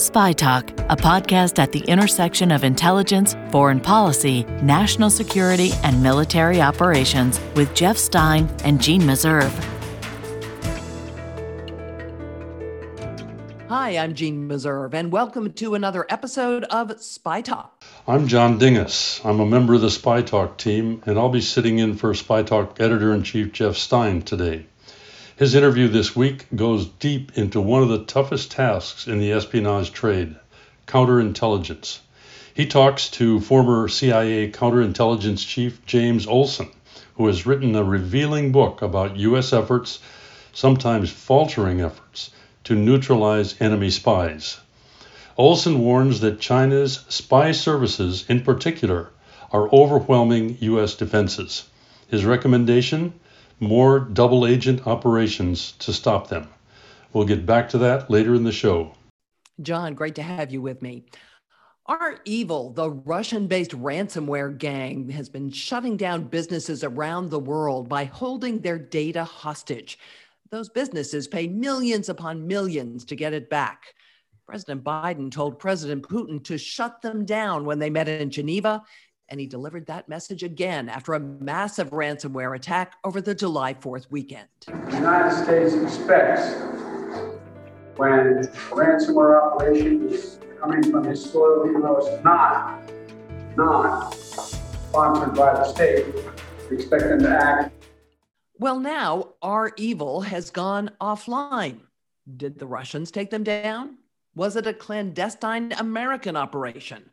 Spy Talk, a podcast at the intersection of intelligence, foreign policy, national security, and military operations with Jeff Stein and Jeanne Meserve. Hi, I'm Jeanne Meserve, and welcome to another episode of Spy Talk. I'm John Dinges. I'm a member of the Spy Talk team, and I'll be sitting in for Spy Talk editor in chief Jeff Stein today. His interview this week goes deep into one of the toughest tasks in the espionage trade counterintelligence. He talks to former CIA counterintelligence chief James Olson, who has written a revealing book about U.S. efforts, sometimes faltering efforts, to neutralize enemy spies. Olson warns that China's spy services, in particular, are overwhelming U.S. defenses. His recommendation more double agent operations to stop them. We'll get back to that later in the show. John, great to have you with me. REvil, the Russian based ransomware gang, has been shutting down businesses around the world by holding their data hostage. Those businesses pay millions upon millions to get it back. President Biden told President Putin to shut them down when they met in Geneva, and he delivered that message again after a massive ransomware attack over the July 4th weekend. The United States expects when a ransomware operation is coming from his soil, even though it's not, not sponsored by the state, we expect them to act. Well, now REvil has gone offline. Did the Russians take them down? Was it a clandestine American operation?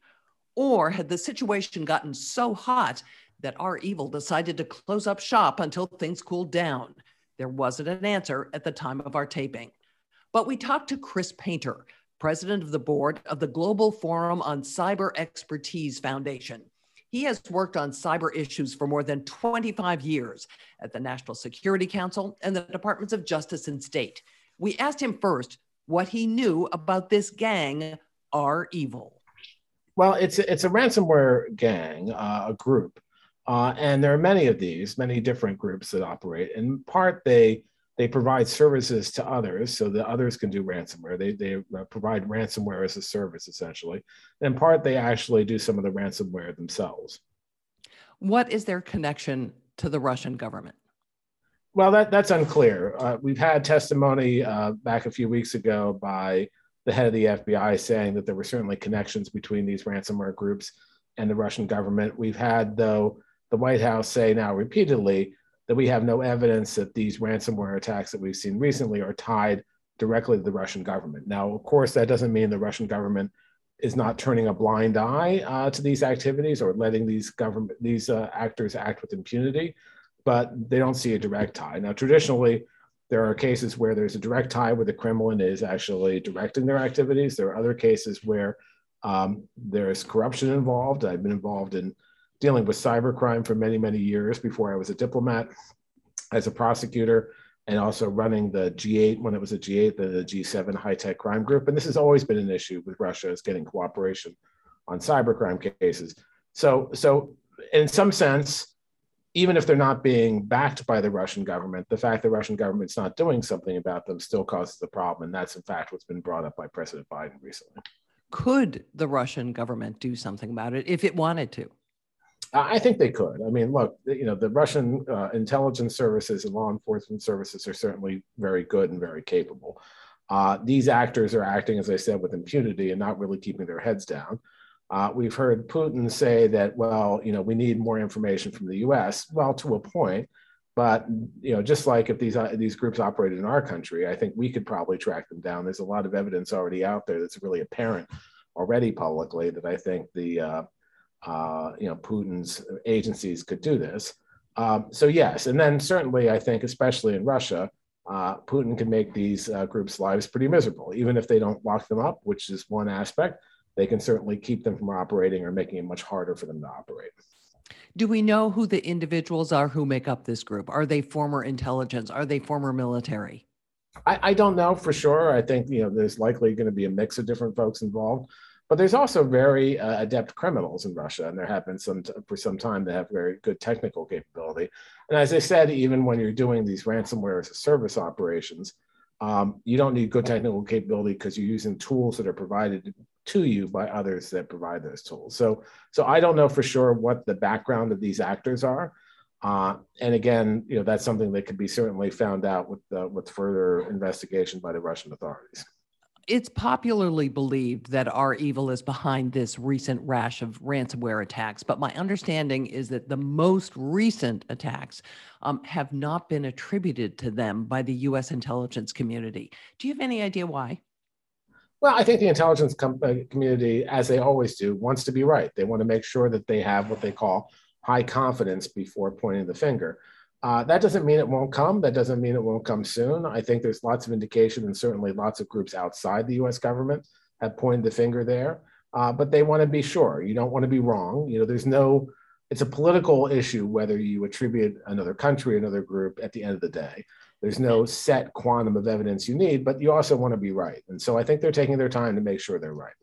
Or had the situation gotten so hot that REvil decided to close up shop until things cooled down? There wasn't an answer at the time of our taping. But we talked to Chris Painter, president of the board of the Global Forum on Cyber Expertise Foundation. He has worked on cyber issues for more than 25 years at the National Security Council and the Departments of Justice and State. We asked him first what he knew about this gang, REvil. Well, it's it's a ransomware gang, uh, a group, uh, and there are many of these, many different groups that operate. In part, they they provide services to others so that others can do ransomware. They they uh, provide ransomware as a service essentially. In part, they actually do some of the ransomware themselves. What is their connection to the Russian government? Well, that that's unclear. Uh, we've had testimony uh, back a few weeks ago by the head of the FBI saying that there were certainly connections between these ransomware groups and the Russian government. We've had, though, the White House say now repeatedly that we have no evidence that these ransomware attacks that we've seen recently are tied directly to the Russian government. Now, of course, that doesn't mean the Russian government is not turning a blind eye uh, to these activities or letting these government these uh, actors act with impunity, but they don't see a direct tie. Now, traditionally, there are cases where there's a direct tie where the Kremlin is actually directing their activities. There are other cases where um, there's corruption involved. I've been involved in dealing with cybercrime for many, many years before I was a diplomat, as a prosecutor, and also running the G8 when it was a G8, the G7 high tech crime group. And this has always been an issue with Russia is getting cooperation on cybercrime cases. So, so in some sense, even if they're not being backed by the Russian government, the fact that the Russian government's not doing something about them still causes the problem. And that's, in fact, what's been brought up by President Biden recently. Could the Russian government do something about it if it wanted to? I think they could. I mean, look, you know, the Russian uh, intelligence services and law enforcement services are certainly very good and very capable. Uh, these actors are acting, as I said, with impunity and not really keeping their heads down. Uh, we've heard Putin say that, well, you know, we need more information from the U.S. Well, to a point, but you know, just like if these uh, these groups operated in our country, I think we could probably track them down. There's a lot of evidence already out there that's really apparent already publicly that I think the uh, uh you know Putin's agencies could do this. Um, so yes, and then certainly I think, especially in Russia, uh, Putin can make these uh, groups' lives pretty miserable, even if they don't lock them up, which is one aspect they can certainly keep them from operating or making it much harder for them to operate. Do we know who the individuals are who make up this group? Are they former intelligence? Are they former military? I, I don't know for sure. I think you know there's likely going to be a mix of different folks involved, but there's also very uh, adept criminals in Russia, and there have been some t- for some time that have very good technical capability. And as I said, even when you're doing these ransomware as a service operations, um, you don't need good technical capability because you're using tools that are provided to you by others that provide those tools. So, so I don't know for sure what the background of these actors are. Uh, and again, you know, that's something that could be certainly found out with uh, with further investigation by the Russian authorities it's popularly believed that REvil is behind this recent rash of ransomware attacks, but my understanding is that the most recent attacks um, have not been attributed to them by the U.S. intelligence community. Do you have any idea why? Well, I think the intelligence com- uh, community, as they always do, wants to be right. They want to make sure that they have what they call high confidence before pointing the finger. Uh, that doesn't mean it won't come. That doesn't mean it won't come soon. I think there's lots of indication, and certainly lots of groups outside the US government have pointed the finger there. Uh, but they want to be sure. You don't want to be wrong. You know, there's no, it's a political issue whether you attribute another country, another group at the end of the day. There's no set quantum of evidence you need, but you also want to be right. And so I think they're taking their time to make sure they're right.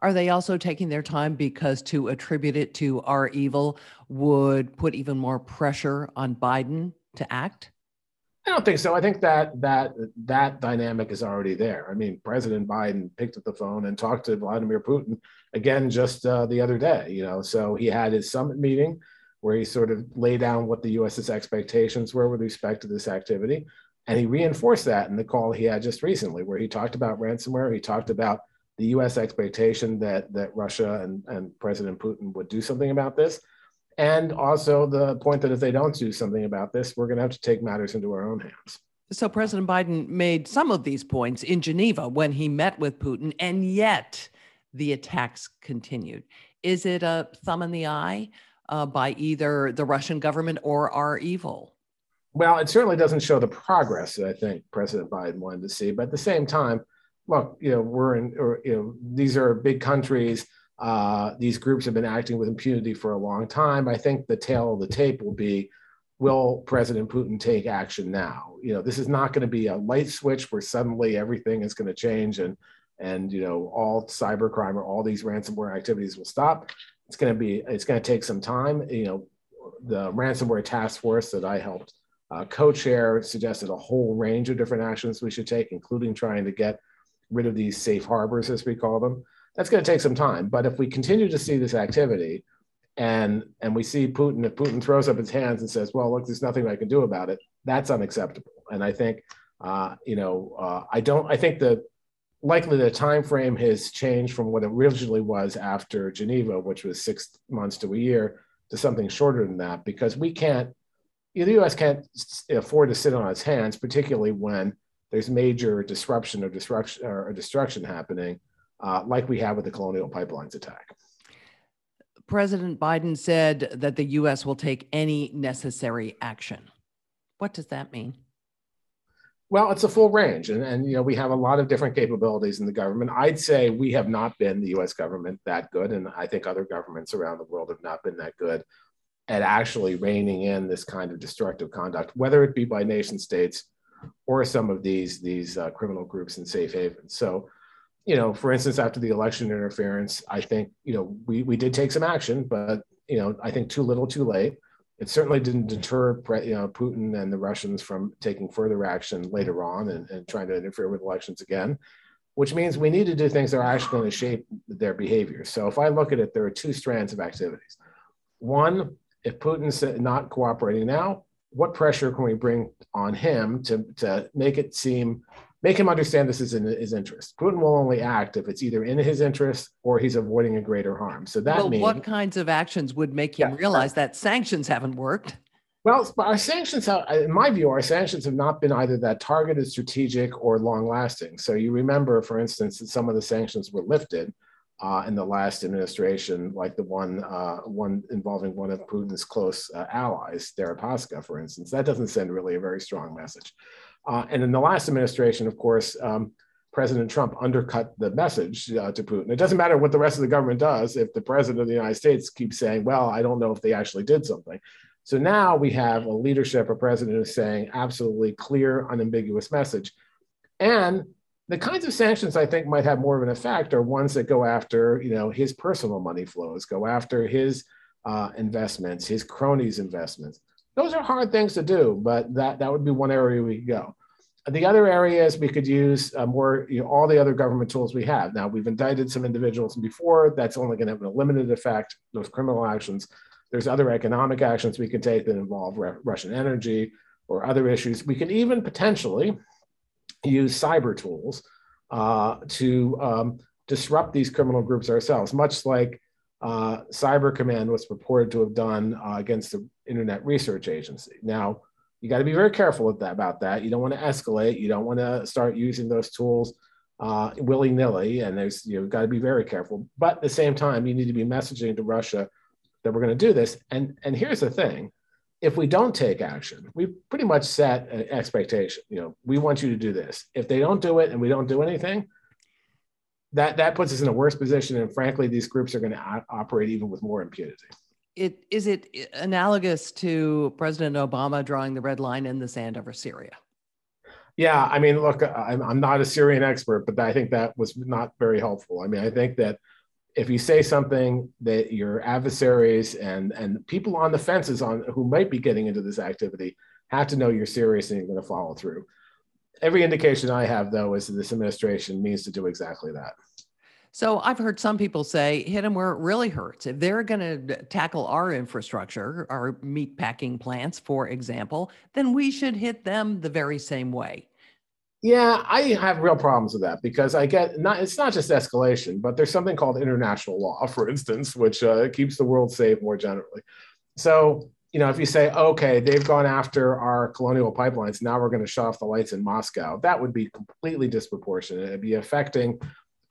Are they also taking their time because to attribute it to REvil would put even more pressure on Biden to act? I don't think so. I think that that that dynamic is already there. I mean, President Biden picked up the phone and talked to Vladimir Putin again just uh, the other day. You know, so he had his summit meeting where he sort of laid down what the U.S.'s expectations were with respect to this activity, and he reinforced that in the call he had just recently, where he talked about ransomware. He talked about the U.S. expectation that that Russia and, and President Putin would do something about this, and also the point that if they don't do something about this, we're going to have to take matters into our own hands. So President Biden made some of these points in Geneva when he met with Putin, and yet the attacks continued. Is it a thumb in the eye uh, by either the Russian government or REvil? Well, it certainly doesn't show the progress that I think President Biden wanted to see. But at the same time, look, you know, we're in, or, you know, these are big countries. Uh, these groups have been acting with impunity for a long time. I think the tale of the tape will be will President Putin take action now? You know, this is not going to be a light switch where suddenly everything is going to change and and you know all cybercrime or all these ransomware activities will stop. It's going to be it's going to take some time. You know, the ransomware task force that I helped uh, co-chair suggested a whole range of different actions we should take, including trying to get rid of these safe harbors, as we call them. That's going to take some time. But if we continue to see this activity, and and we see Putin, if Putin throws up his hands and says, "Well, look, there's nothing I can do about it," that's unacceptable. And I think, uh, you know, uh, I don't. I think that likely the time frame has changed from what it originally was after Geneva, which was six months to a year, to something shorter than that, because we can't. The U.S. can't afford to sit on its hands, particularly when there's major disruption or destruction or destruction happening, uh, like we have with the Colonial Pipelines attack. President Biden said that the U.S. will take any necessary action. What does that mean? Well, it's a full range, and, and you know we have a lot of different capabilities in the government. I'd say we have not been the U.S. government that good, and I think other governments around the world have not been that good at actually reining in this kind of destructive conduct, whether it be by nation states or some of these these uh, criminal groups in safe havens. So, you know, for instance, after the election interference, I think you know we we did take some action, but you know, I think too little, too late. It certainly didn't deter you know Putin and the Russians from taking further action later on and, and trying to interfere with elections again. Which means we need to do things that are actually going to shape their behavior. So if I look at it, there are two strands of activities. One, if Putin's not cooperating now, what pressure can we bring on him to, to make it seem make him understand this is in his interest. Putin will only act if it's either in his interest or he's avoiding a greater harm. So that well, means what kinds of actions would make him yeah, realize that sanctions haven't worked? Well, our sanctions, have, in my view, our sanctions have not been either that targeted, strategic, or long lasting. So you remember, for instance, that some of the sanctions were lifted uh, in the last administration, like the one uh, one involving one of Putin's close uh, allies, Deripaska, for instance. That doesn't send really a very strong message. Uh, and in the last administration, of course, um, President Trump undercut the message uh, to Putin. It doesn't matter what the rest of the government does if the president of the United States keeps saying, "Well, I don't know if they actually did something." So now we have a leadership, a president who's saying absolutely clear, unambiguous message, and the kinds of sanctions I think might have more of an effect are ones that go after, you know, his personal money flows, go after his uh, investments, his cronies' investments. Those are hard things to do, but that that would be one area we could go. the other areas we could use uh, more, you know, all the other government tools we have. Now, we've indicted some individuals before. That's only going to have a limited effect, those criminal actions. There's other economic actions we can take that involve Russian energy or other issues. We can even potentially use cyber tools uh, to um, disrupt these criminal groups ourselves, much like uh, Cyber Command was reported to have done uh, against the Internet Research Agency. Now, you got to be very careful that, about that. You don't want to escalate. You don't want to start using those tools uh, willy nilly, and there's you've got to be very careful. But at the same time, you need to be messaging to Russia that we're going to do this. And and here's the thing: if we don't take action, we pretty much set an expectation. You know, we want you to do this. If they don't do it and we don't do anything, that that puts us in a worse position. And frankly, these groups are going to operate even with more impunity it is it analogous to President Obama drawing the red line in the sand over Syria? Yeah, I mean, look, I'm, I'm not a Syrian expert, but I think that was not very helpful. I mean, I think that if you say something that your adversaries and and people on the fences on who might be getting into this activity have to know you're serious and you're going to follow through. Every indication I have, though, is that this administration means to do exactly that. So I've heard some people say hit them where it really hurts. If they're going to tackle our infrastructure, our meat packing plants, for example, then we should hit them the very same way. Yeah, I have real problems with that because I get not it's not just escalation, but there's something called international law, for instance, which uh, keeps the world safe more generally. So, you know, if you say, okay, they've gone after our colonial pipelines, now we're going to shut off the lights in Moscow, that would be completely disproportionate. It'd be affecting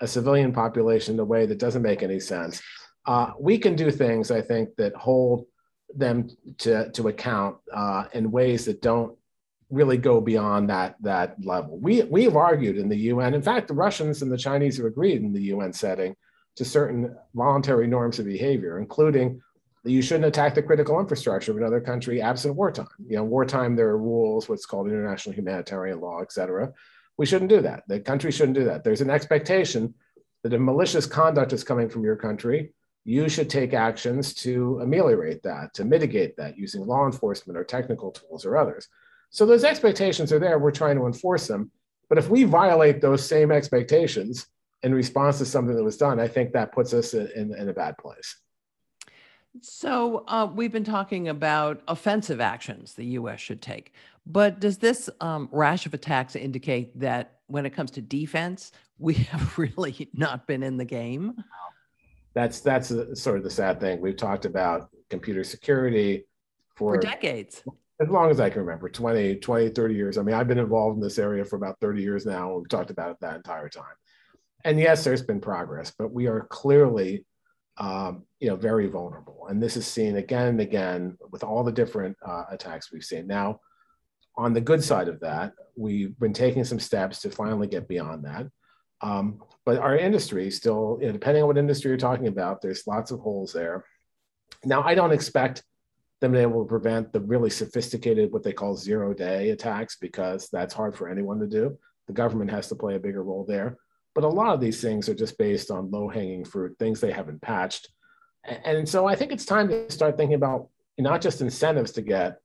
a civilian population in a way that doesn't make any sense. Uh, we can do things, I think, that hold them to, to account uh, in ways that don't really go beyond that, that level. We, we have argued in the UN, in fact, the Russians and the Chinese have agreed in the UN setting to certain voluntary norms of behavior, including that you shouldn't attack the critical infrastructure of another country absent wartime. You know, wartime, there are rules, what's called international humanitarian law, et cetera. We shouldn't do that. The country shouldn't do that. There's an expectation that if malicious conduct is coming from your country, you should take actions to ameliorate that, to mitigate that using law enforcement or technical tools or others. So those expectations are there. We're trying to enforce them. But if we violate those same expectations in response to something that was done, I think that puts us in, in a bad place. So uh, we've been talking about offensive actions the U.S. should take, but does this um, rash of attacks indicate that when it comes to defense, we have really not been in the game? That's that's a, sort of the sad thing. We've talked about computer security for, for decades. As long as I can remember, 20, 20, 30 years. I mean, I've been involved in this area for about 30 years now. We've talked about it that entire time. And yes, there's been progress, but we are clearly um, you know, very vulnerable. And this is seen again and again with all the different uh, attacks we've seen. Now, on the good side of that, we've been taking some steps to finally get beyond that. Um, but our industry still, you know, depending on what industry you're talking about, there's lots of holes there. Now, I don't expect them able to prevent the really sophisticated, what they call zero day attacks, because that's hard for anyone to do. The government has to play a bigger role there. But a lot of these things are just based on low hanging fruit, things they haven't patched. And so I think it's time to start thinking about not just incentives to get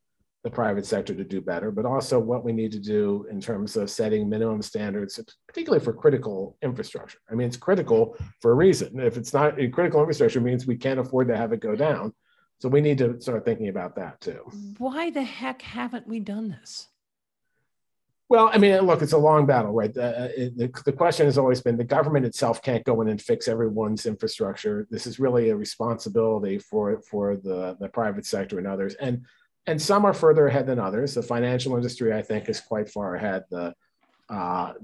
the private sector to do better, but also what we need to do in terms of setting minimum standards, particularly for critical infrastructure. I mean, it's critical for a reason. If it's not critical infrastructure, means we can't afford to have it go down. So we need to start thinking about that too. Why the heck haven't we done this? Well, I mean, look, it's a long battle, right? The, the, the, question has always been the government itself can't go in and fix everyone's infrastructure. This is really a responsibility for for the, the private sector and others. And and some are further ahead than others. The financial industry, I think, is quite far ahead. The uh,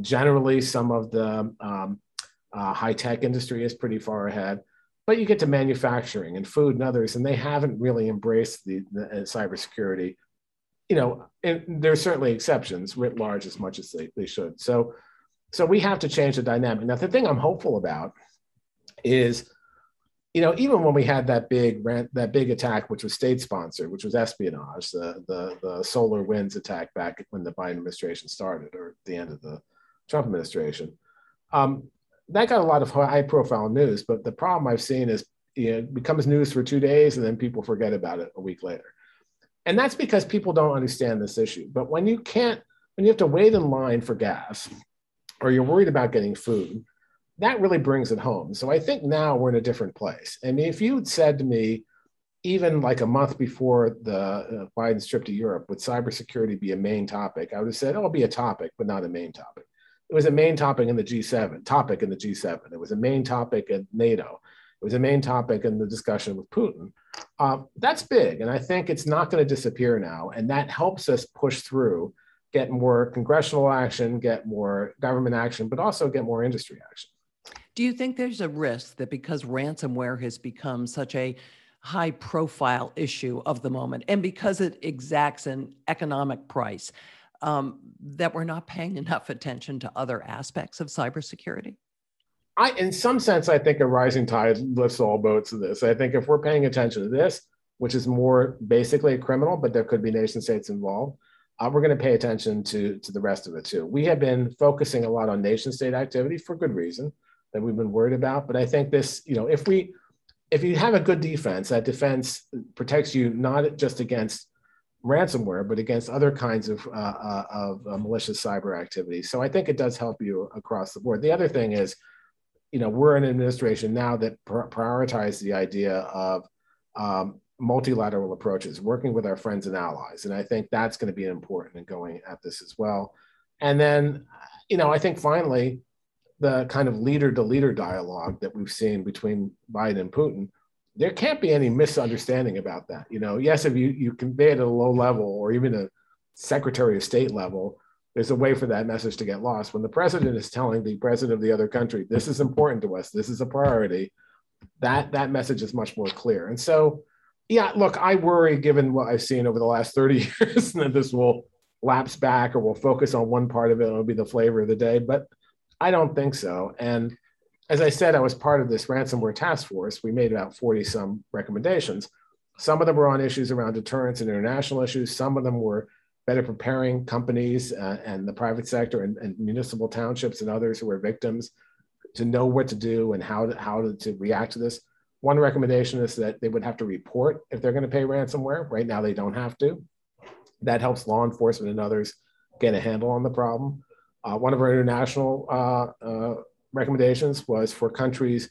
generally, some of the um, uh, high tech industry is pretty far ahead. But you get to manufacturing and food and others, and they haven't really embraced the, the uh, cybersecurity you know, and there's certainly exceptions writ large as much as they, they should. So, so we have to change the dynamic. Now, the thing I'm hopeful about is, you know, even when we had that big rant, that big attack, which was state sponsored, which was espionage, the, the, the SolarWinds attack back when the Biden administration started or the end of the Trump administration, um, that got a lot of high profile news. But the problem I've seen is you know, it becomes news for two days and then people forget about it a week later. And that's because people don't understand this issue. But when you can't when you have to wait in line for gas or you're worried about getting food, that really brings it home. So I think now we're in a different place. I mean, if you had said to me, even like a month before the uh, Biden's trip to Europe, would cybersecurity be a main topic? I would have said, oh, it'll be a topic, but not a main topic. It was a main topic in the G7, topic in the G7. It was a main topic at NATO. It was a main topic in the discussion with Putin. Um, that's big, and I think it's not going to disappear now, and that helps us push through, get more congressional action, get more government action, but also get more industry action. Do you think there's a risk that because ransomware has become such a high profile issue of the moment and because it exacts an economic price, um, that we're not paying enough attention to other aspects of cybersecurity? I, in some sense, I think a rising tide lifts all boats of this. I think if we're paying attention to this, which is more basically a criminal, but there could be nation states involved, uh, we're going to pay attention to, to the rest of it too. We have been focusing a lot on nation state activity for good reason that we've been worried about. But I think this, you know, if we, if you have a good defense, that defense protects you not just against ransomware, but against other kinds of, uh, uh, of uh, malicious cyber activity. So I think it does help you across the board. The other thing is, you know, we're an administration now that pr- prioritize the idea of um, multilateral approaches, working with our friends and allies. And I think that's going to be important in going at this as well. And then, you know, I think finally, the kind of leader to leader dialogue that we've seen between Biden and Putin, there can't be any misunderstanding about that. You know, yes, if you, you convey it at a low level or even a secretary of state level, there's a way for that message to get lost. When the president is telling the president of the other country, this is important to us, this is a priority, that that message is much more clear. And so, yeah, look, I worry given what I've seen over the last 30 years that this will lapse back or we'll focus on one part of it and it'll be the flavor of the day. But I don't think so. And as I said, I was part of this ransomware task force. We made about 40 some recommendations. Some of them were on issues around deterrence and international issues. Some of them were better preparing companies uh, and the private sector and, and, municipal townships and others who are victims to know what to do and how to, how to, to react to this. One recommendation is that they would have to report if they're going to pay ransomware. Right now, they don't have to. That helps law enforcement and others get a handle on the problem. Uh, one of our international uh, uh, recommendations was for countries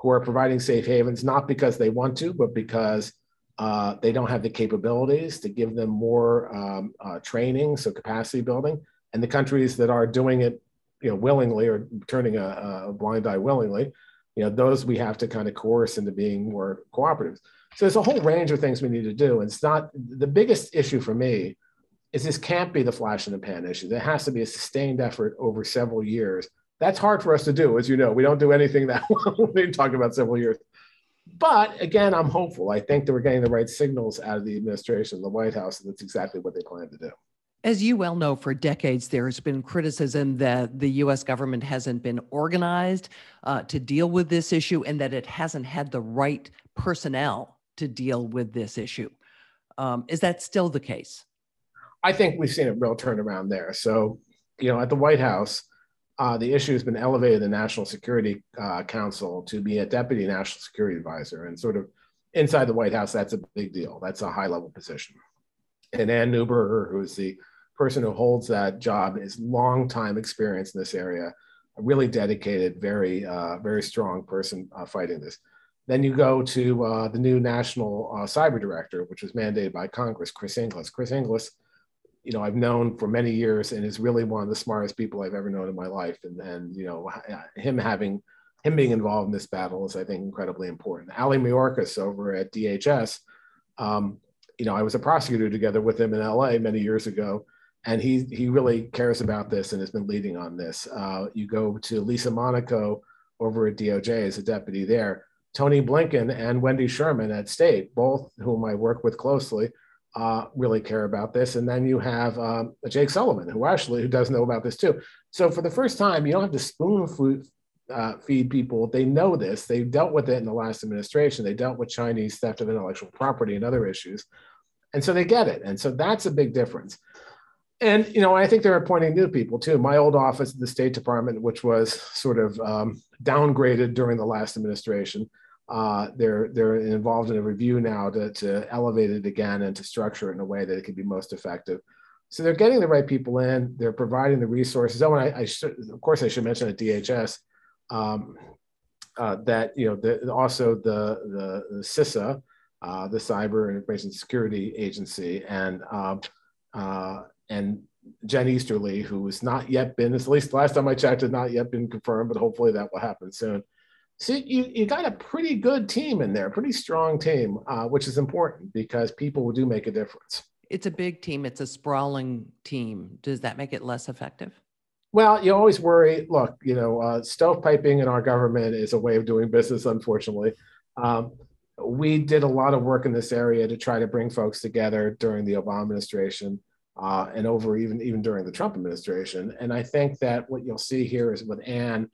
who are providing safe havens, not because they want to, but because uh, they don't have the capabilities to give them more um, uh, training, so capacity building. And the countries that are doing it, you know, willingly or turning a, a blind eye willingly, you know, those we have to kind of coerce into being more cooperative. So there's a whole range of things we need to do. And it's not the biggest issue for me is this can't be the flash in the pan issue. There has to be a sustained effort over several years. That's hard for us to do, as you know. We don't do anything that well. we talk about several years. But again, I'm hopeful. I think that we're getting the right signals out of the administration, the White House, and that's exactly what they plan to do. As you well know, for decades, there has been criticism that the US government hasn't been organized uh, to deal with this issue and that it hasn't had the right personnel to deal with this issue. Um, is that still the case? I think we've seen a real turnaround there. So, you know, at the White House, uh, the issue has been elevated the National Security uh, Council to be a deputy national security advisor. And sort of inside the White House, that's a big deal. That's a high level position. And Anne Neuberger, who's the person who holds that job, is long time experience in this area, a really dedicated, very, uh, very strong person uh, fighting this. Then you go to uh, the new national uh, cyber director, which was mandated by Congress, Chris Inglis. Chris Inglis you know, I've known for many years and is really one of the smartest people I've ever known in my life. And, and you know, him having, him being involved in this battle is, I think, incredibly important. Ali Mayorkas over at DHS, um, you know, I was a prosecutor together with him in LA many years ago, and he he really cares about this and has been leading on this. Uh, you go to Lisa Monaco over at DOJ as a deputy there. Tony Blinken and Wendy Sherman at State, both whom I work with closely, uh, really care about this. And then you have um, Jake Sullivan, who actually who does know about this too. So for the first time, you don't have to spoon food, uh, feed people. They know this. They dealt with it in the last administration. They dealt with Chinese theft of intellectual property and other issues, and so they get it. And so that's a big difference. And you know, I think they're appointing new people too. My old office at the State Department, which was sort of um, downgraded during the last administration, uh, they're they're involved in a review now to, to elevate it again and to structure it in a way that it can be most effective. So they're getting the right people in. They're providing the resources. Oh, and I, I should, of course, I should mention at DHS um, uh, that you know the, also the the, the CISA, uh, the Cyber and Information Security Agency, and um, uh, and Jen Easterly, who has not yet been, at least last time I checked, has not yet been confirmed, but hopefully that will happen soon. So you, you got a pretty good team in there, pretty strong team, uh, which is important because people do make a difference it's a big team, it's a sprawling team. Does that make it less effective? Well, you always worry. Look, you know, uh, stovepiping in our government is a way of doing business, unfortunately. Um, we did a lot of work in this area to try to bring folks together during the Obama administration uh, and over even, even during the Trump administration. And I think that what you'll see here is with Anne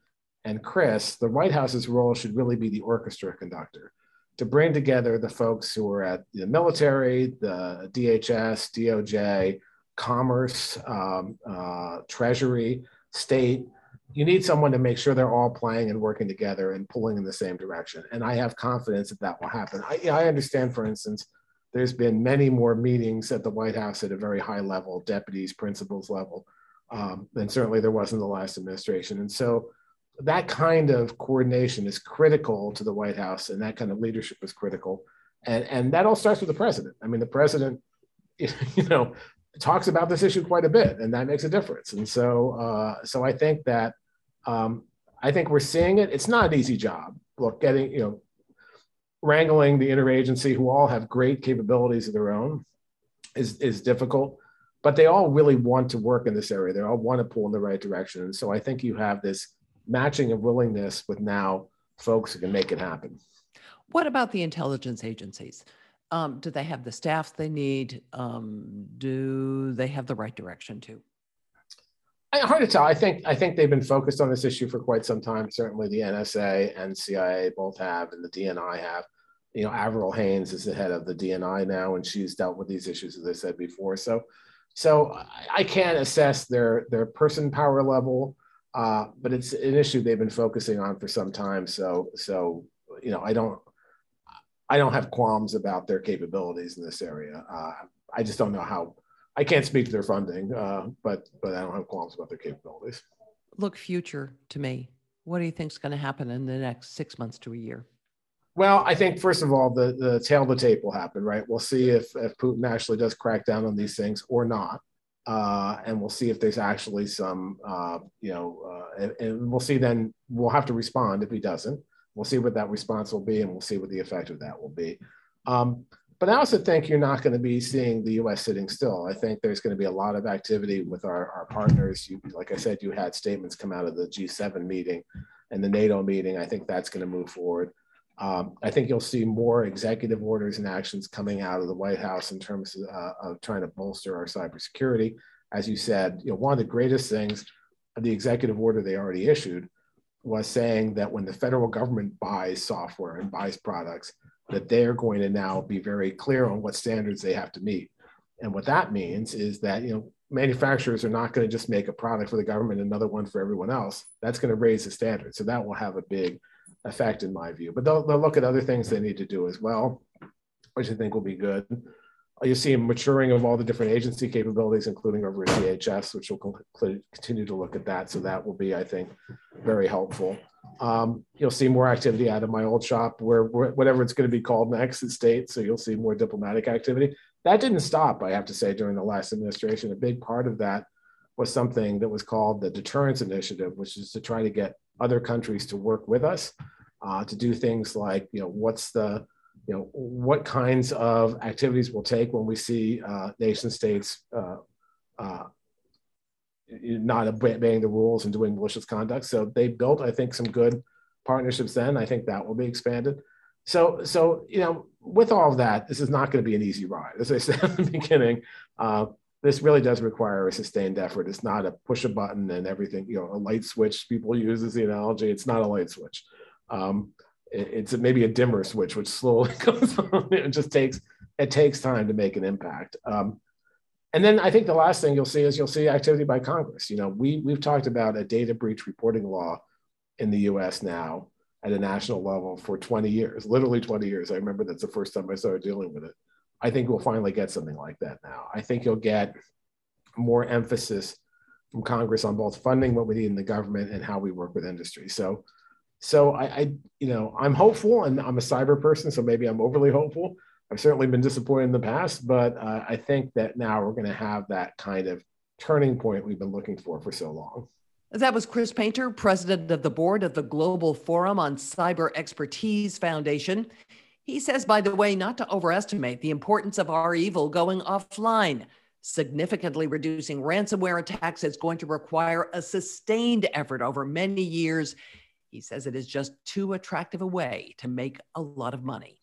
and Chris, the White House's role should really be the orchestra conductor to bring together the folks who are at the military, the DHS, DOJ, Commerce, um, uh, Treasury, State. You need someone to make sure they're all playing and working together and pulling in the same direction. And I have confidence that that will happen. I, I understand, for instance, there's been many more meetings at the White House at a very high level, deputies, principals level, um, than certainly there was in the last administration. And so that kind of coordination is critical to the White House, and that kind of leadership is critical. And and that all starts with the president. I mean, the president, you know, talks about this issue quite a bit, and that makes a difference. And so, uh, so I think that um, I think we're seeing it. It's not an easy job. Look, getting you know, wrangling the interagency, who all have great capabilities of their own, is is difficult. But they all really want to work in this area. They all want to pull in the right direction. And so I think you have this matching of willingness with now folks who can make it happen. What about the intelligence agencies? Um, do they have the staff they need? Um, do they have the right direction too? I, hard to tell. I think I think they've been focused on this issue for quite some time. Certainly, the NSA and CIA both have, and the DNI have. You know, Avril Haines is the head of the DNI now, and she's dealt with these issues, as I said before. So, so I can't assess their their person power level uh, but it's an issue they've been focusing on for some time. So, so you know, I don't, I don't have qualms about their capabilities in this area. Uh, I just don't know how. I can't speak to their funding, uh, but but I don't have qualms about their capabilities. Look future to me. What do you think is going to happen in the next six months to a year? Well, I think first of all, the the tale of the tape will happen, right? We'll see if if Putin actually does crack down on these things or not uh, and we'll see if there's actually some, uh, you know, uh, and, and, we'll see then we'll have to respond if he doesn't. We'll see what that response will be, and we'll see what the effect of that will be. Um, but I also think you're not going to be seeing the U.S. sitting still. I think there's going to be a lot of activity with our, our partners. You, like I said, you had statements come out of the G7 meeting and the NATO meeting. I think that's going to move forward. Um, I think you'll see more executive orders and actions coming out of the White House in terms of, uh, of trying to bolster our cybersecurity. As you said, you know, one of the greatest things the executive order they already issued was saying that when the federal government buys software and buys products, that they're going to now be very clear on what standards they have to meet. And what that means is that you know manufacturers are not going to just make a product for the government, another one for everyone else. That's going to raise the standard. So that will have a big effect in my view. But they'll, they'll look at other things they need to do as well, which I think will be good. You see a maturing of all the different agency capabilities, including over at DHS, which will continue to look at that. So that will be, I think, very helpful. Um, you'll see more activity out of my old shop, where, where whatever it's going to be called next is state. So you'll see more diplomatic activity. That didn't stop, I have to say, during the last administration. A big part of that was something that was called the Deterrence Initiative, which is to try to get other countries to work with us uh, to do things like, you know, what's the, you know, what kinds of activities we'll take when we see uh, nation states uh, uh not obeying the rules and doing malicious conduct. So they built, I think, some good partnerships then. I think that will be expanded. So, so you know, with all of that, this is not going to be an easy ride. As I said at the beginning, uh, this really does require a sustained effort. It's not a push a button and everything, you know, a light switch people use as the analogy. It's not a light switch. Um, it, it's maybe a dimmer switch, which slowly goes on. It just takes, it takes time to make an impact. Um, and then I think the last thing you'll see is you'll see activity by Congress. You know, we, we've talked about a data breach reporting law in the US now at a national level for 20 years, literally 20 years. I remember that's the first time I started dealing with it. I think we'll finally get something like that now. I think you'll get more emphasis from Congress on both funding what we need in the government and how we work with industry. So, so I, I, you know, I'm hopeful, and I'm a cyber person, so maybe I'm overly hopeful. I've certainly been disappointed in the past, but uh, I think that now we're going to have that kind of turning point we've been looking for for so long. That was Chris Painter, president of the board of the Global Forum on Cyber Expertise Foundation. He says, by the way, not to overestimate the importance of REvil going offline. Significantly reducing ransomware attacks is going to require a sustained effort over many years. He says it is just too attractive a way to make a lot of money.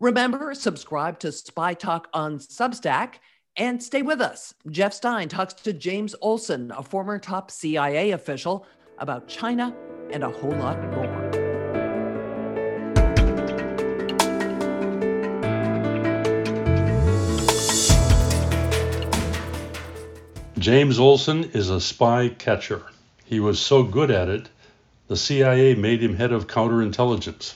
Remember, subscribe to Spy Talk on Substack and stay with us. Jeff Stein talks to James Olson, a former top CIA official, about China and a whole lot more. James Olson is a spy catcher. He was so good at it, the CIA made him head of counterintelligence.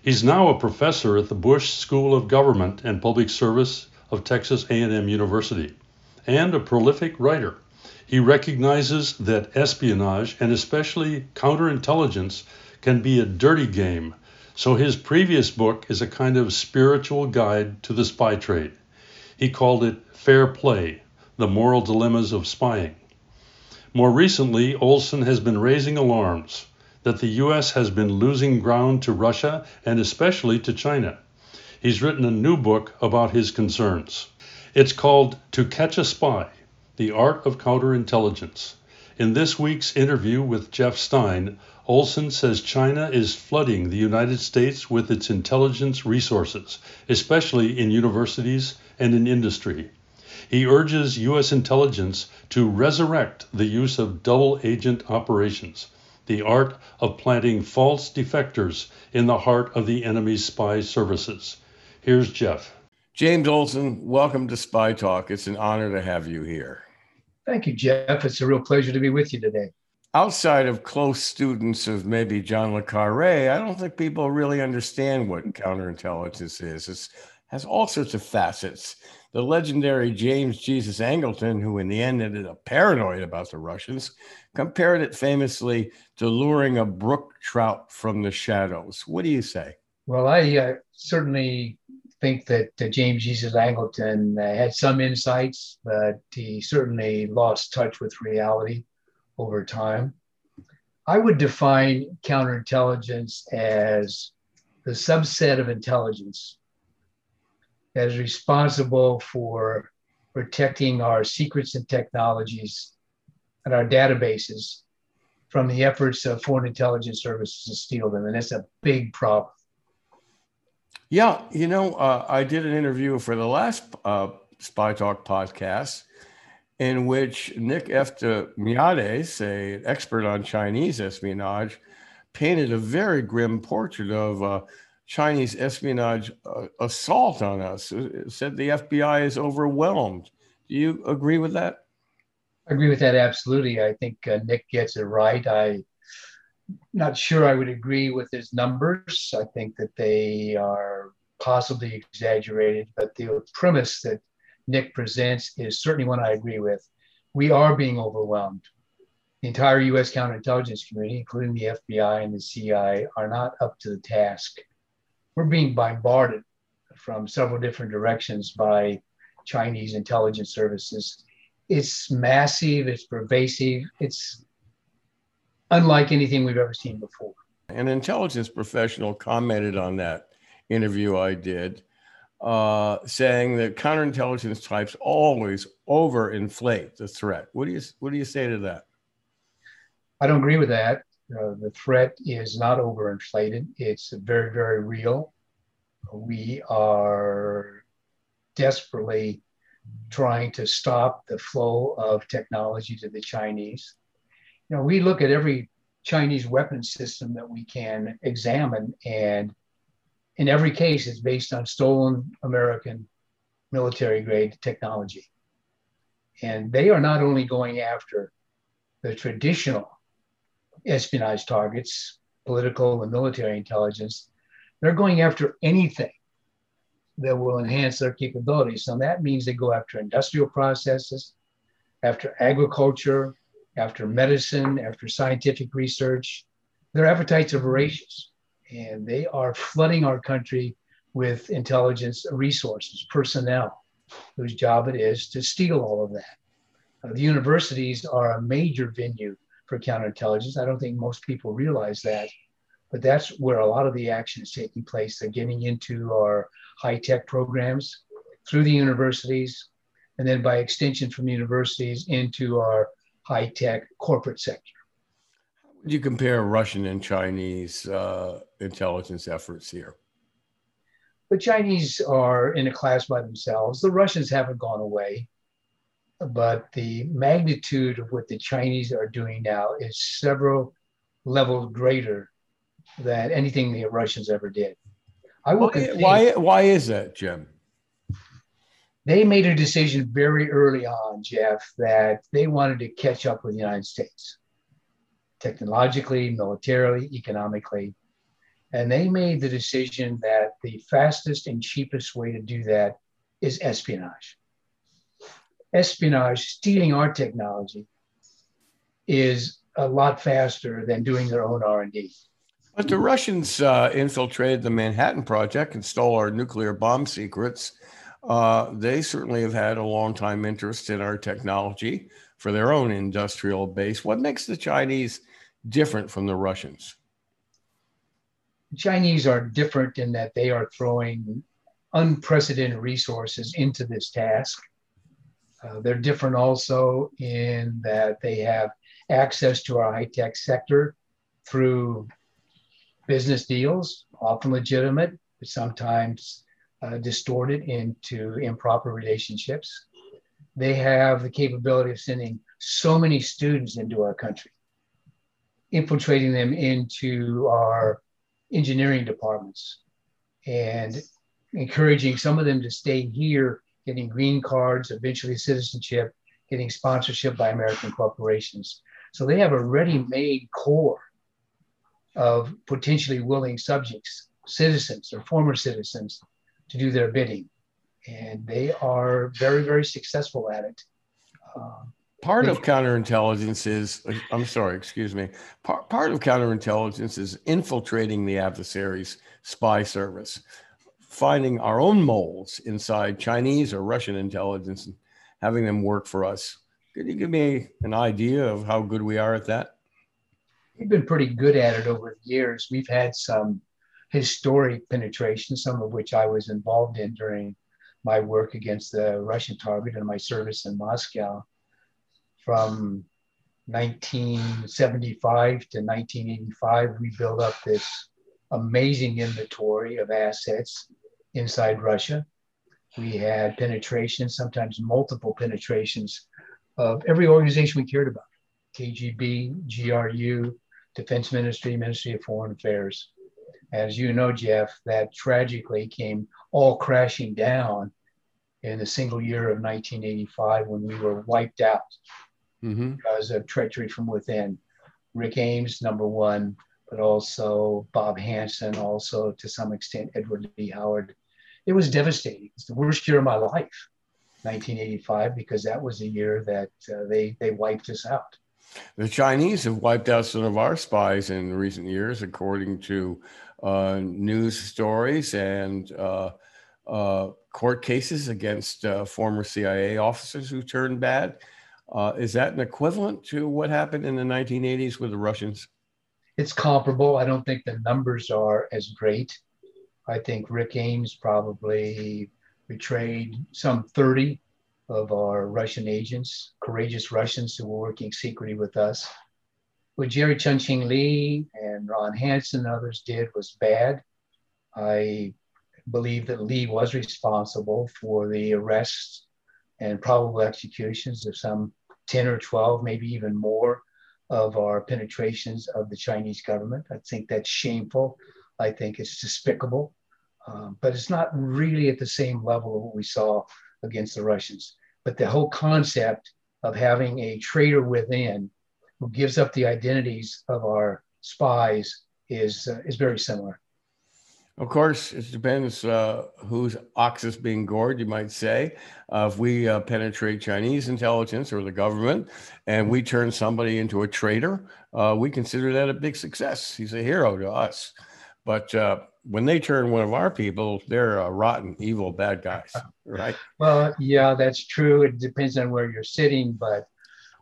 He's now a professor at the Bush School of Government and Public Service of Texas A&M University and a prolific writer. He recognizes that espionage and especially counterintelligence can be a dirty game. So his previous book is a kind of spiritual guide to the spy trade. He called it Fair Play the moral dilemmas of spying. More recently, Olson has been raising alarms that the U.S. has been losing ground to Russia and especially to China. He's written a new book about his concerns. It's called To Catch a Spy The Art of Counterintelligence. In this week's interview with Jeff Stein, Olson says China is flooding the United States with its intelligence resources, especially in universities and in industry. He urges U.S. intelligence to resurrect the use of double agent operations, the art of planting false defectors in the heart of the enemy's spy services. Here's Jeff. James Olson, welcome to Spy Talk. It's an honor to have you here. Thank you, Jeff. It's a real pleasure to be with you today. Outside of close students of maybe John Le Carre, I don't think people really understand what counterintelligence is. It has all sorts of facets the legendary James Jesus Angleton, who in the end ended up paranoid about the Russians, compared it famously to luring a brook trout from the shadows. What do you say? Well, I uh, certainly think that uh, James Jesus Angleton uh, had some insights, but he certainly lost touch with reality over time. I would define counterintelligence as the subset of intelligence that is responsible for protecting our secrets and technologies and our databases from the efforts of foreign intelligence services to steal them. And that's a big problem. Yeah, you know, uh, I did an interview for the last uh, Spy Talk podcast in which Nick Eftimiades, an expert on Chinese espionage, painted a very grim portrait of uh, Chinese espionage uh, assault on us. It said the FBI is overwhelmed. Do you agree with that? I agree with that absolutely. I think uh, Nick gets it right. I'm not sure I would agree with his numbers. I think that they are possibly exaggerated, but the premise that Nick presents is certainly one I agree with. We are being overwhelmed. The entire US counterintelligence community, including the FBI and the CIA, are not up to the task we're being bombarded from several different directions by Chinese intelligence services. It's massive, it's pervasive, it's unlike anything we've ever seen before. An intelligence professional commented on that interview I did, uh, saying that counterintelligence types always overinflate the threat. What do you what do you say to that? I don't agree with that. Uh, the threat is not overinflated. It's very, very real. We are desperately trying to stop the flow of technology to the Chinese. You know, we look at every Chinese weapon system that we can examine, and in every case, it's based on stolen American military grade technology. And they are not only going after the traditional espionage targets, political and military intelligence. They're going after anything that will enhance their capabilities. So that means they go after industrial processes, after agriculture, after medicine, after scientific research. Their appetites are voracious and they are flooding our country with intelligence resources, personnel, whose job it is to steal all of that. Uh, the universities are a major venue for counterintelligence. I don't think most people realize that, but that's where a lot of the action is taking place. They're getting into our high tech programs through the universities, and then by extension from universities into our high tech corporate sector. How would you compare Russian and Chinese uh, intelligence efforts here? The Chinese are in a class by themselves. The Russians haven't gone away but the magnitude of what the Chinese are doing now is several levels greater than anything the Russians ever did. I will why, why, why is that, Jim? They made a decision very early on, Jeff, that they wanted to catch up with the United States technologically, militarily, economically. And they made the decision that the fastest and cheapest way to do that is espionage espionage, stealing our technology, is a lot faster than doing their own R&D. But the Russians uh, infiltrated the Manhattan Project and stole our nuclear bomb secrets. Uh, they certainly have had a long time interest in our technology for their own industrial base. What makes the Chinese different from the Russians? The Chinese are different in that they are throwing unprecedented resources into this task. Uh, they're different also in that they have access to our high tech sector through business deals, often legitimate, but sometimes uh, distorted into improper relationships. They have the capability of sending so many students into our country, infiltrating them into our engineering departments and encouraging some of them to stay here getting green cards, eventually citizenship, getting sponsorship by American corporations. So they have a ready made core of potentially willing subjects, citizens or former citizens, to do their bidding. And they are very, very successful at it. Um, part of counterintelligence is, I'm sorry, excuse me. Part, part of counterintelligence is infiltrating the adversary's spy service finding our own moles inside Chinese or Russian intelligence and having them work for us. Could you give me an idea of how good we are at that? We've been pretty good at it over the years. We've had some historic penetration, some of which I was involved in during my work against the Russian target and my service in Moscow. From 1975 to 1985, we built up this amazing inventory of assets inside Russia. We had penetration, sometimes multiple penetrations of every organization we cared about KGB, GRU, Defense Ministry, Ministry of Foreign Affairs. As you know, Jeff, that tragically came all crashing down in the single year of 1985 when we were wiped out mm-hmm. because of treachery from within. Rick Ames, number one, but also Bob Hanssen, also to some extent Edward Lee Howard, it was devastating. It's the worst year of my life, 1985, because that was the year that uh, they they wiped us out. The Chinese have wiped out some of our spies in recent years, according to uh, news stories and uh, uh court cases against uh, former CIA officers who turned bad. Uh, is that an equivalent to what happened in the 1980s with the Russians? It's comparable. I don't think the numbers are as great. I think Rick Ames probably betrayed some 30 of our Russian agents, courageous Russians who were working secretly with us. What Jerry Chun-Ching Lee and Ron Hansen and others did was bad. I believe that Lee was responsible for the arrests and probable executions of some 10 or 12, maybe even more, of our penetrations of the Chinese government. I think that's shameful. I think it's despicable um, but it's not really at the same level of what we saw against the Russians. But the whole concept of having a traitor within who gives up the identities of our spies is uh, is very similar. Of course, it depends uh, whose ox is being gored, you might say. Uh, if we uh, penetrate Chinese intelligence or the government and we turn somebody into a traitor, uh, we consider that a big success. He's a hero to us. But uh, when they turn one of our people, they're a rotten, evil, bad guys, right? Well, yeah, that's true. It depends on where you're sitting, but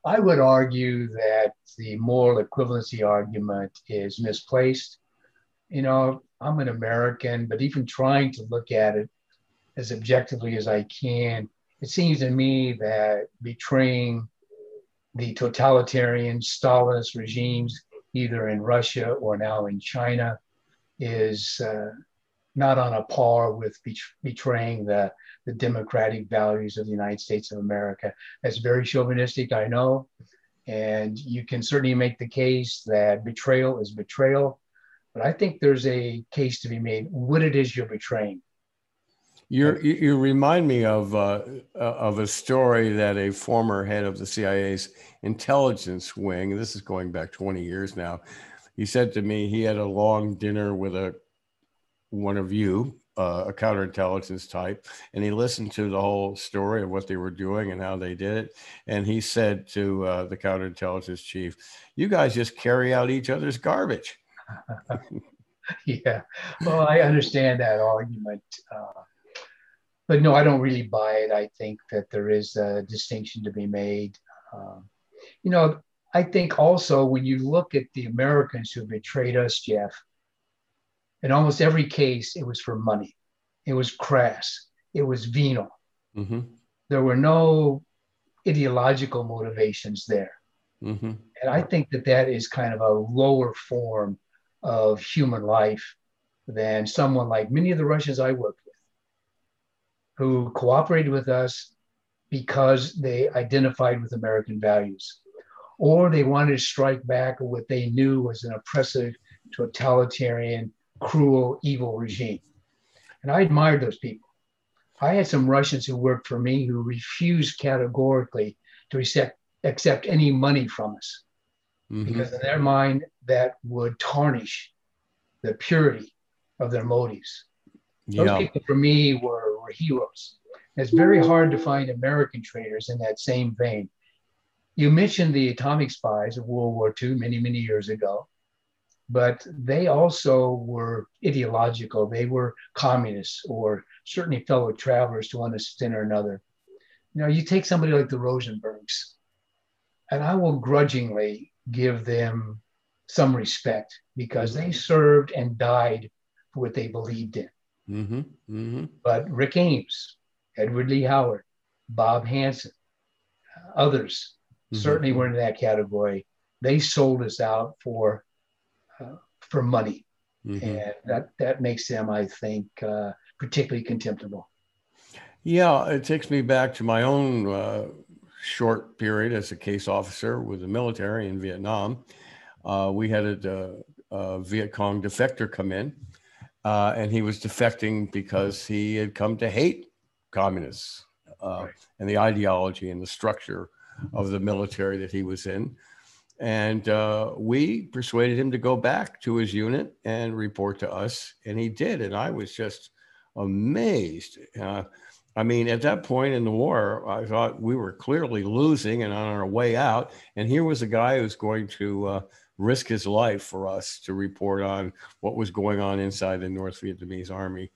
I would argue that the moral equivalency argument is misplaced. You know, I'm an American, but even trying to look at it as objectively as I can, it seems to me that betraying the totalitarian Stalinist regimes, either in Russia or now in China, is uh, not on a par with betraying the, the democratic values of the United States of America. That's very chauvinistic, I know. And you can certainly make the case that betrayal is betrayal. But I think there's a case to be made what it is you're betraying. you you remind me of uh, of a story that a former head of the CIA's intelligence wing. This is going back 20 years now. He said to me he had a long dinner with a one of you, uh, a counterintelligence type, and he listened to the whole story of what they were doing and how they did it. And he said to uh, the counterintelligence chief, "You guys just carry out each other's garbage." yeah, well, I understand that argument. Uh, but no, I don't really buy it. I think that there is a distinction to be made. Um, you know, I think also when you look at the Americans who betrayed us, Jeff, in almost every case, it was for money. It was crass. It was venal. Mm-hmm. There were no ideological motivations there. Mm-hmm. And I think that that is kind of a lower form of human life than someone like many of the Russians I worked with, who cooperated with us because they identified with American values, or they wanted to strike back at what they knew was an oppressive, totalitarian, cruel, evil regime. And I admired those people. I had some Russians who worked for me who refused categorically to accept, accept any money from us mm-hmm. because in their mind that would tarnish the purity of their motives. Those yeah. people for me were, were heroes. It's very hard to find American traders in that same vein. You mentioned the atomic spies of World War II many, many years ago but they also were ideological. They were communists or certainly fellow travelers to one extent or another. You know, you take somebody like the Rosenbergs, and I will grudgingly give them some respect because they served and died for what they believed in. Mm-hmm, mm-hmm. But Rick Ames, Edward Lee Howard, Bob Hanssen, others mm-hmm. certainly were in that category. They sold us out for uh, for money. Mm-hmm. And that, that makes them, I think, uh, particularly contemptible. Yeah, it takes me back to my own uh, short period as a case officer with the military in Vietnam. Uh, we had a, a, Viet Cong defector come in, uh, and he was defecting because he had come to hate communists uh, right. and the ideology and the structure of the military that he was in. And uh, we persuaded him to go back to his unit and report to us. And he did. And I was just amazed. Uh, I mean, at that point in the war, I thought we were clearly losing and on our way out. And here was a guy who's going to uh, risk his life for us to report on what was going on inside the North Vietnamese army.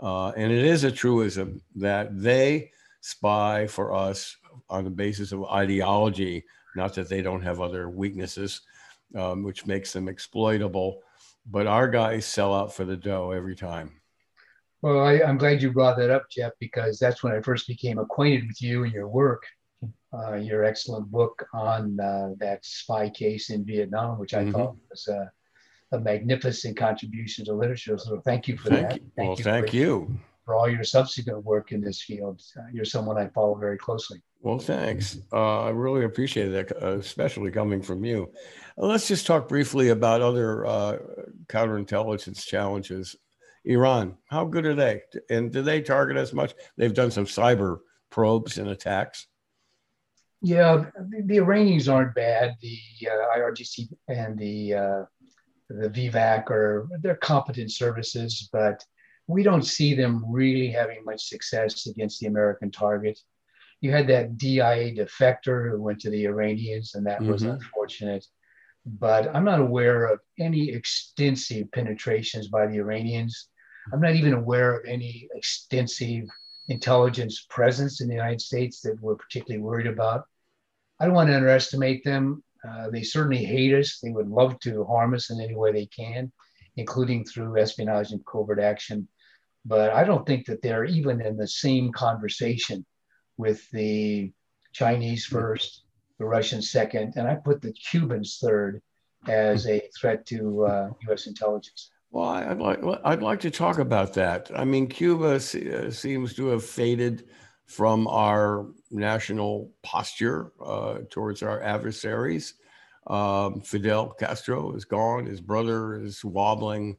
Uh, and it is a truism that they spy for us on the basis of ideology not that they don't have other weaknesses, um, which makes them exploitable. But our guys sell out for the dough every time. Well, I, am glad you brought that up, Jeff, because that's when I first became acquainted with you and your work. Uh, your excellent book on uh, that spy case in Vietnam, which I mm-hmm. thought was a, a, magnificent contribution to literature. So thank you for thank that. You. Thank well, you thank for, you for all your subsequent work in this field. Uh, you're someone I follow very closely. Well, thanks. Uh, I really appreciate that, uh, especially coming from you. Uh, let's just talk briefly about other uh, counterintelligence challenges. Iran, how good are they? And do they target us much? They've done some cyber probes and attacks. Yeah, the, the Iranians aren't bad. The uh, IRGC and the the VEVAK are they're competent services, but we don't see them really having much success against the American target. You had that DIA defector who went to the Iranians, and that mm-hmm. was unfortunate. But I'm not aware of any extensive penetrations by the Iranians. I'm not even aware of any extensive intelligence presence in the United States that we're particularly worried about. I don't want to underestimate them. Uh, they certainly hate us. They would love to harm us in any way they can, including through espionage and covert action. But I don't think that they're even in the same conversation with the Chinese first, the Russians second, and I put the Cubans third as a threat to uh, U.S. intelligence. Well, I'd like I'd like to talk about that. I mean, Cuba uh, seems to have faded from our national posture uh, towards our adversaries. Um, Fidel Castro is gone. His brother is wobbling.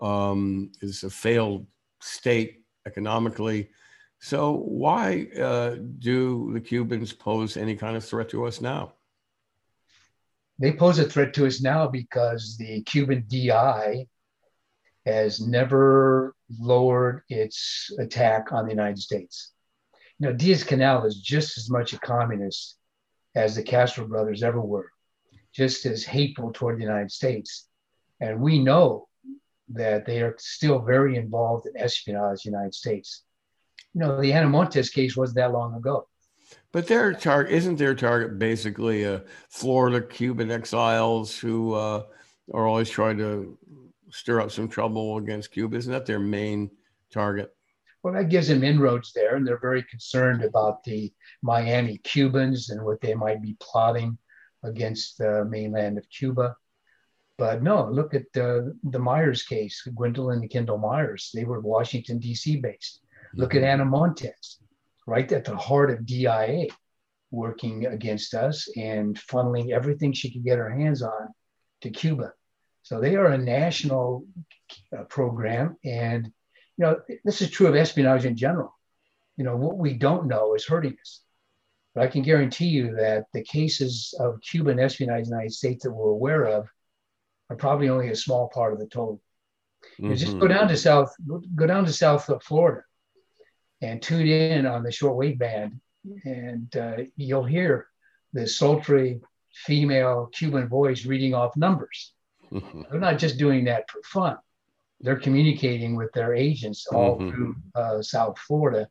Um, is a failed state economically. So why uh, do the Cubans pose any kind of threat to us now? They pose a threat to us now because the Cuban DI has never lowered its attack on the United States. Know, Diaz Canel is just as much a communist as the Castro brothers ever were, just as hateful toward the United States. And we know that they are still very involved in espionage in the United States. You know, the Ana Montes case wasn't that long ago. But their target isn't their target basically uh, Florida Cuban exiles who uh, are always trying to stir up some trouble against Cuba. Isn't that their main target? Well, that gives them inroads there, and they're very concerned about the Miami Cubans and what they might be plotting against the mainland of Cuba. But no, look at the, the Myers case, Gwendolyn and Kendall Myers. They were Washington, D.C. based. Look mm-hmm. at Ana Montes, right at the heart of DIA, working against us and funneling everything she could get her hands on to Cuba. So they are a national uh, program. And, you know, this is true of espionage in general. You know, what we don't know is hurting us. But I can guarantee you that the cases of Cuban espionage in the United States that we're aware of are probably only a small part of the total. Mm-hmm. just go down to South, go down to South Florida, and tune in on the shortwave band, and uh, you'll hear the sultry female Cuban voice reading off numbers. Mm-hmm. They're not just doing that for fun. They're communicating with their agents all mm-hmm. through uh, South Florida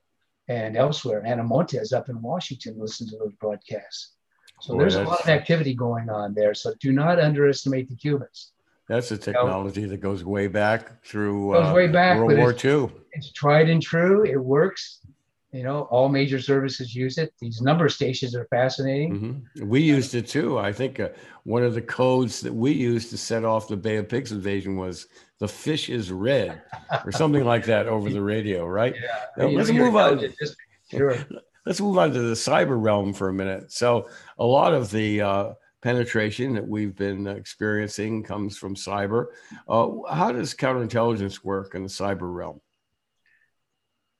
and elsewhere. Ana Montes up in Washington listen to those broadcasts. So Boy, there's a lot of activity going on there. So do not underestimate the Cubans. That's a technology know, that goes way back through goes uh, way back, World War II. It's tried and true. It works. You know, all major services use it. These number stations are fascinating. Mm-hmm. We used it too. I think uh, one of the codes that we used to set off the Bay of Pigs invasion was "the fish is red" or something like that over the radio, right? Yeah. Now, let's move on. Sure. Let's move on to the cyber realm for a minute. So, a lot of the uh, penetration that we've been experiencing comes from cyber. Uh, how does counterintelligence work in the cyber realm?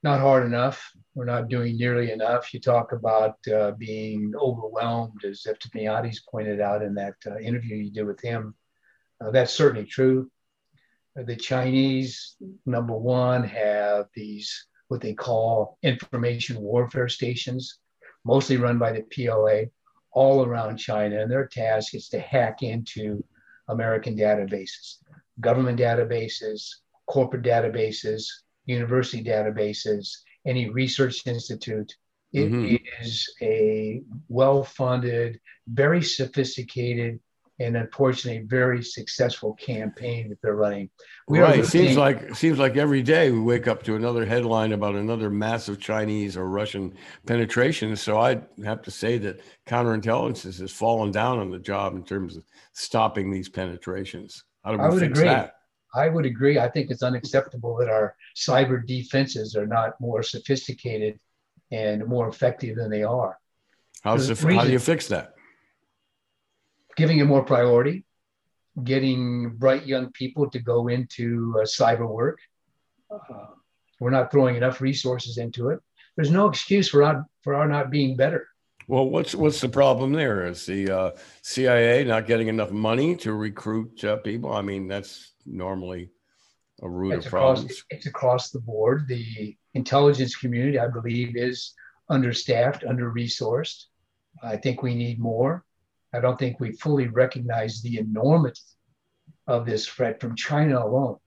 Not hard enough. We're not doing nearly enough. You talk about uh, being overwhelmed, as Eftimiades pointed out in that uh, interview you did with him. Uh, that's certainly true. The Chinese, number one, have these what they call information warfare stations, mostly run by the PLA, all around China. And their task is to hack into American databases, government databases, corporate databases, university databases, any research institute. It mm-hmm. is a well funded, very sophisticated and unfortunately very successful campaign that they're running. We right. Seems like seems like every day we wake up to another headline about another massive Chinese or Russian penetration. So I'd have to say that counterintelligence has fallen down on the job in terms of stopping these penetrations. How do we I would fix agree. that? I would agree. I think it's unacceptable that our cyber defenses are not more sophisticated and more effective than they are. How's the, how do you fix that? Giving it more priority, getting bright young people to go into uh, cyber work. Uh, we're not throwing enough resources into it. There's no excuse for our, for our not being better. Well, what's what's the problem there? Is the uh, CIA not getting enough money to recruit uh, people? I mean, that's normally a root It's of across, problems. it's across the board. The intelligence community, I believe, is understaffed, under resourced. I think we need more. I don't think we fully recognize the enormity of this threat from China alone.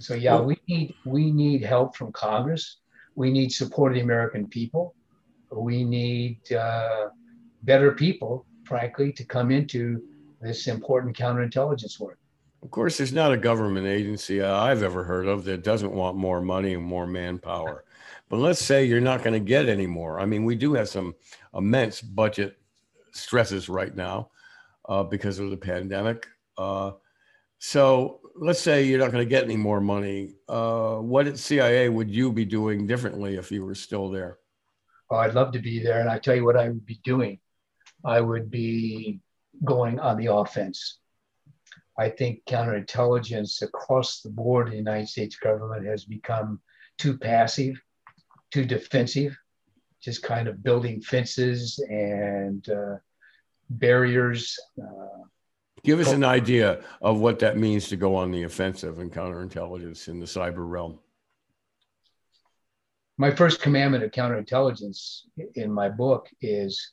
So yeah, we need we need help from Congress. We need support of the American people. We need uh, better people, frankly, to come into this important counterintelligence work. Of course, there's not a government agency uh, I've ever heard of that doesn't want more money and more manpower. But let's say you're not going to get any more. I mean, we do have some immense budget stresses right now uh, because of the pandemic. Uh, so let's say you're not going to get any more money. Uh, what at CIA would you be doing differently if you were still there? I'd love to be there. And I tell you what I would be doing. I would be going on the offense. I think counterintelligence across the board in the United States government has become too passive, too defensive, just kind of building fences and uh, barriers. Uh, Give us an idea of what that means to go on the offensive in counterintelligence in the cyber realm. my first commandment of counterintelligence in my book is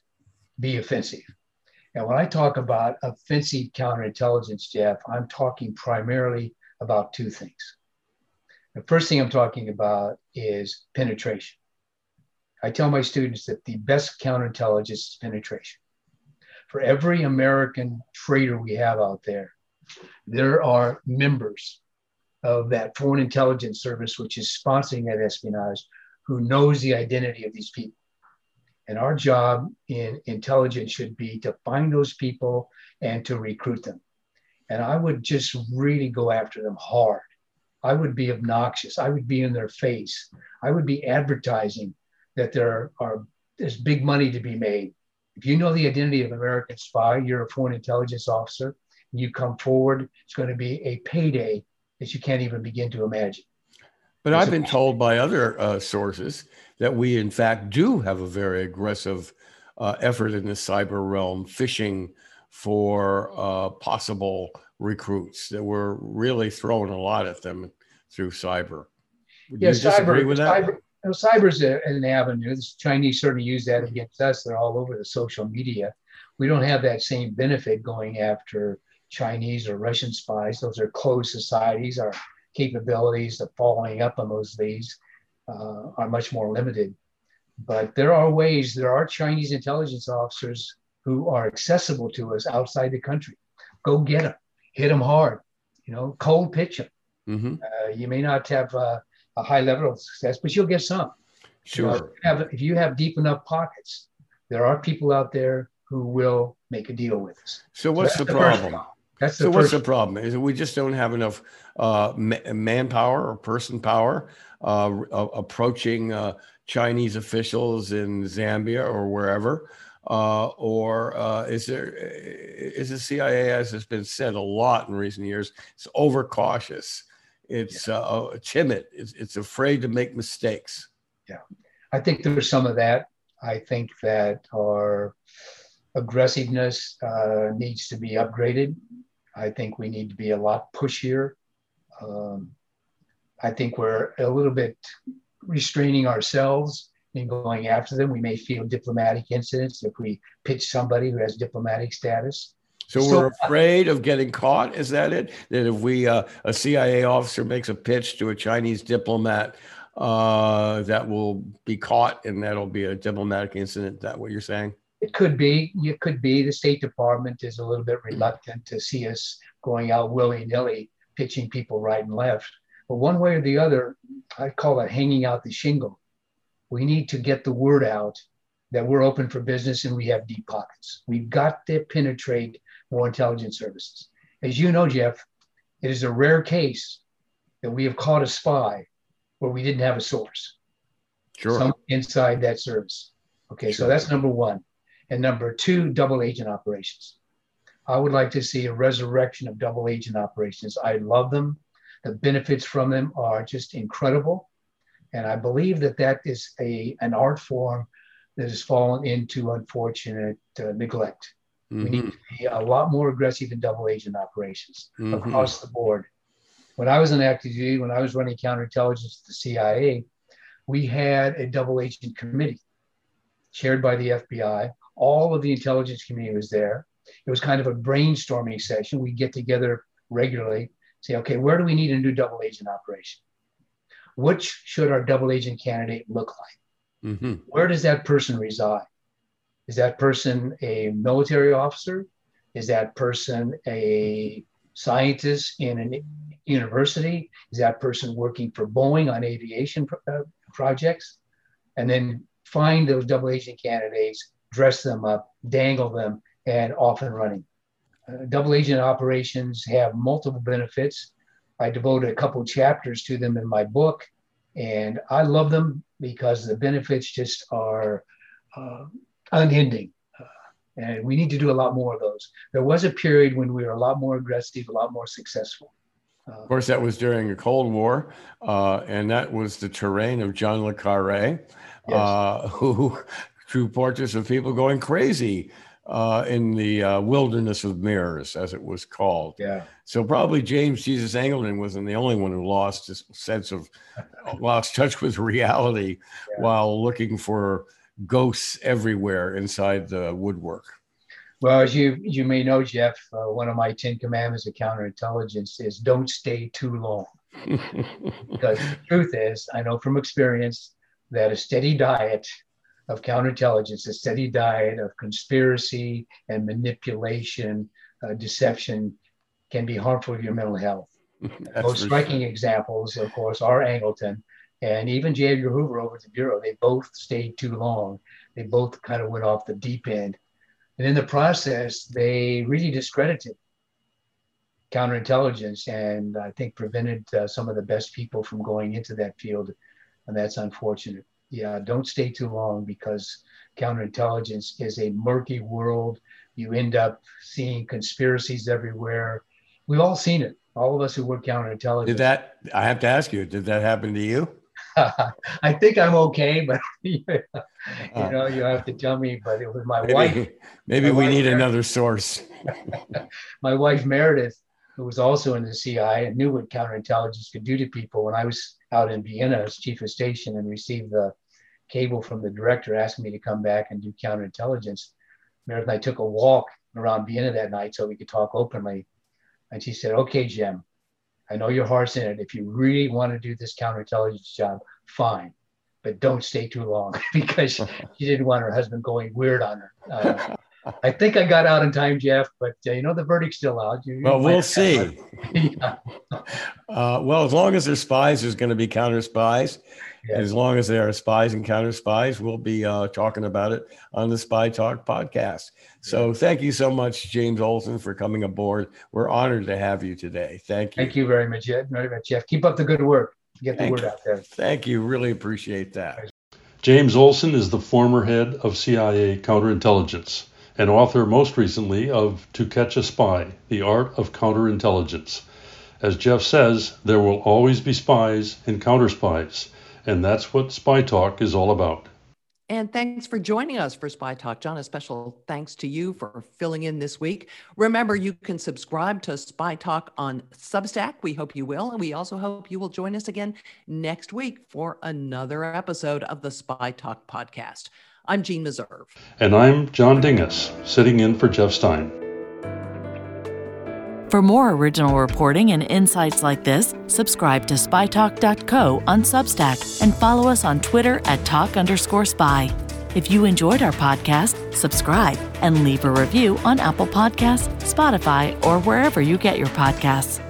be offensive. And when I talk about offensive counterintelligence, Jeff, I'm talking primarily about two things. The first thing I'm talking about is penetration. I tell my students that the best counterintelligence is penetration. For every American traitor we have out there, there are members of that foreign intelligence service, which is sponsoring that espionage, who knows the identity of these people. And our job in intelligence should be to find those people and to recruit them. And I would just really go after them hard. I would be obnoxious. I would be in their face. I would be advertising that there are there's big money to be made. If you know the identity of an American spy, you're a foreign intelligence officer, and you come forward, it's going to be a payday that you can't even begin to imagine. But I've been told by other uh, sources that we, in fact, do have a very aggressive uh, effort in the cyber realm, fishing for uh, possible recruits. That we're really throwing a lot at them through cyber. Would Yeah, you disagree cyber, with that? cyber, you know, cyber is a, an avenue. The Chinese certainly use that against us. They're all over the social media. We don't have that same benefit going after Chinese or Russian spies. Those are closed societies. Our capabilities of following up on those leads uh, are much more limited. But there are ways, there are Chinese intelligence officers who are accessible to us outside the country. Go get them, hit them hard, you know, cold pitch them. hmm Uh, you may not have uh, a high level of success, but you'll get some. You know, Sure. if, you have, if you have deep enough pockets, there are people out there who will make a deal with us. So what's that's the the first problem? That's the So what's the problem? Is we just don't have enough uh, ma- manpower or person power uh, uh, approaching uh, Chinese officials in Zambia or wherever, uh, or uh, is there is the CIA, as has been said a lot in recent years, it's overcautious, it's uh, timid, it's, it's afraid to make mistakes. Yeah, I think there's some of that. I think that our aggressiveness uh, needs to be upgraded. I think we need to be a lot pushier. Um, I think we're a little bit restraining ourselves in going after them. We may feel diplomatic incidents if we pitch somebody who has diplomatic status. So So- we're afraid of getting caught. Is that it? That if we uh, a CIA officer makes a pitch to a Chinese diplomat, uh, that will be caught, and that'll be a diplomatic incident. Is that what you're saying? It could be, it could be the State Department is a little bit reluctant to see us going out willy nilly, pitching people right and left. But one way or the other, I call it hanging out the shingle. We need to get the word out that we're open for business and we have deep pockets. We've got to penetrate more intelligence services. As you know, Jeff, it is a rare case that we have caught a spy where we didn't have a source Sure. some inside that service. Okay, so that's number one. And number two, double agent operations. I would like to see a resurrection of double agent operations. I love them. The benefits from them are just incredible. And I believe that that is a, an art form that has fallen into unfortunate uh, neglect. Mm-hmm. We need to be a lot more aggressive in double agent operations Mhm. across the board. When I was in active duty, when I was running counterintelligence at the CIA, we had a double agent committee chaired by the FBI. All of the intelligence community was there. It was kind of a brainstorming session. We get together regularly, say, okay, where do we need a new double agent operation? Which should our double agent candidate look like? Mhm. where does that person reside? Is that person a military officer? Is that person a scientist in a university? Is that person working for Boeing on aviation pro- uh, projects? And then find those double agent candidates, dress them up, dangle them, and off and running. Uh, double agent operations have multiple benefits. I devoted a couple chapters to them in my book, and I love them because the benefits just are uh, unending. Uh, and we need to do a lot more of those. There was a period when we were a lot more aggressive, a lot more successful. Uh, Of course, that was during the Cold War, uh, and that was the terrain of John Le Carre, uh, who drew portraits of people going crazy uh, in the uh, wilderness of mirrors, as it was called. yeah. So probably James Jesus Angleton wasn't the only one who lost his sense of lost touch with reality Yeah. while looking for ghosts everywhere inside the woodwork. Well, as you you may know, Jeff, uh, one of my Ten Commandments of counterintelligence is don't stay too long. Because the truth is, I know from experience that a steady diet of counterintelligence, a steady diet of conspiracy and manipulation, uh, deception, can be harmful to your mental health. Most striking examples, of course, are Angleton and even J. Edgar Hoover over at the Bureau. They both stayed too long. They both kind of went off the deep end. And in the process, they really discredited counterintelligence and I think prevented uh, some of the best people from going into that field. And that's unfortunate. Yeah, don't stay too long because counterintelligence is a murky world. You end up seeing conspiracies everywhere. We've all seen it. All of us who work counterintelligence. Did that? I have to ask you. Did that happen to you? I think I'm okay, but you Uh, know, you have to tell me. But it was my wife, Maybe, maybe my we wife need there- another source. my wife Meredith, who was also in the CI and knew what counterintelligence could do to people. When I was out in Vienna as chief of station and received the cable from the director asking me to come back and do counterintelligence, Meredith and I took a walk around Vienna that night so we could talk openly. And she said, "Okay, Jim, I know your heart's in it. If you really want to do this counterintelligence job, fine." But don't stay too long because she didn't want her husband going weird on her. Uh, I think I got out in time, Jeff, but uh, you know the verdict's still out. You, Well, we'll see. Yeah. Uh, well, as long as they're spies, there's going to be counter spies. Yes. As long as there are spies and counter spies, we'll be uh, talking about it on the Spy Talk podcast. So thank you so much, James Olson, for coming aboard. We're honored to have you today. Thank you. Thank you very much, Jeff. very much, Jeff. Keep up the good work. Get the Thank word out there. Thank you. Really appreciate that. James Olson is the former head of CIA counterintelligence and author most recently of To Catch a Spy The Art of Counterintelligence. As Jeff says, there will always be spies and counterspies, and that's what Spy Talk is all about. And thanks for joining us for Spy Talk. John, a special thanks to you for filling in this week. Remember, you can subscribe to Spy Talk on Substack. We hope you will. And we also hope you will join us again next week for another episode of the Spy Talk podcast. I'm Jeanne Meserve. And I'm John Dinges, sitting in for Jeff Stein. For more original reporting and insights like this, subscribe to spytalk.co on Substack and follow us on Twitter at talk underscore spy. If you enjoyed our podcast, subscribe and leave a review on Apple Podcasts, Spotify, or wherever you get your podcasts.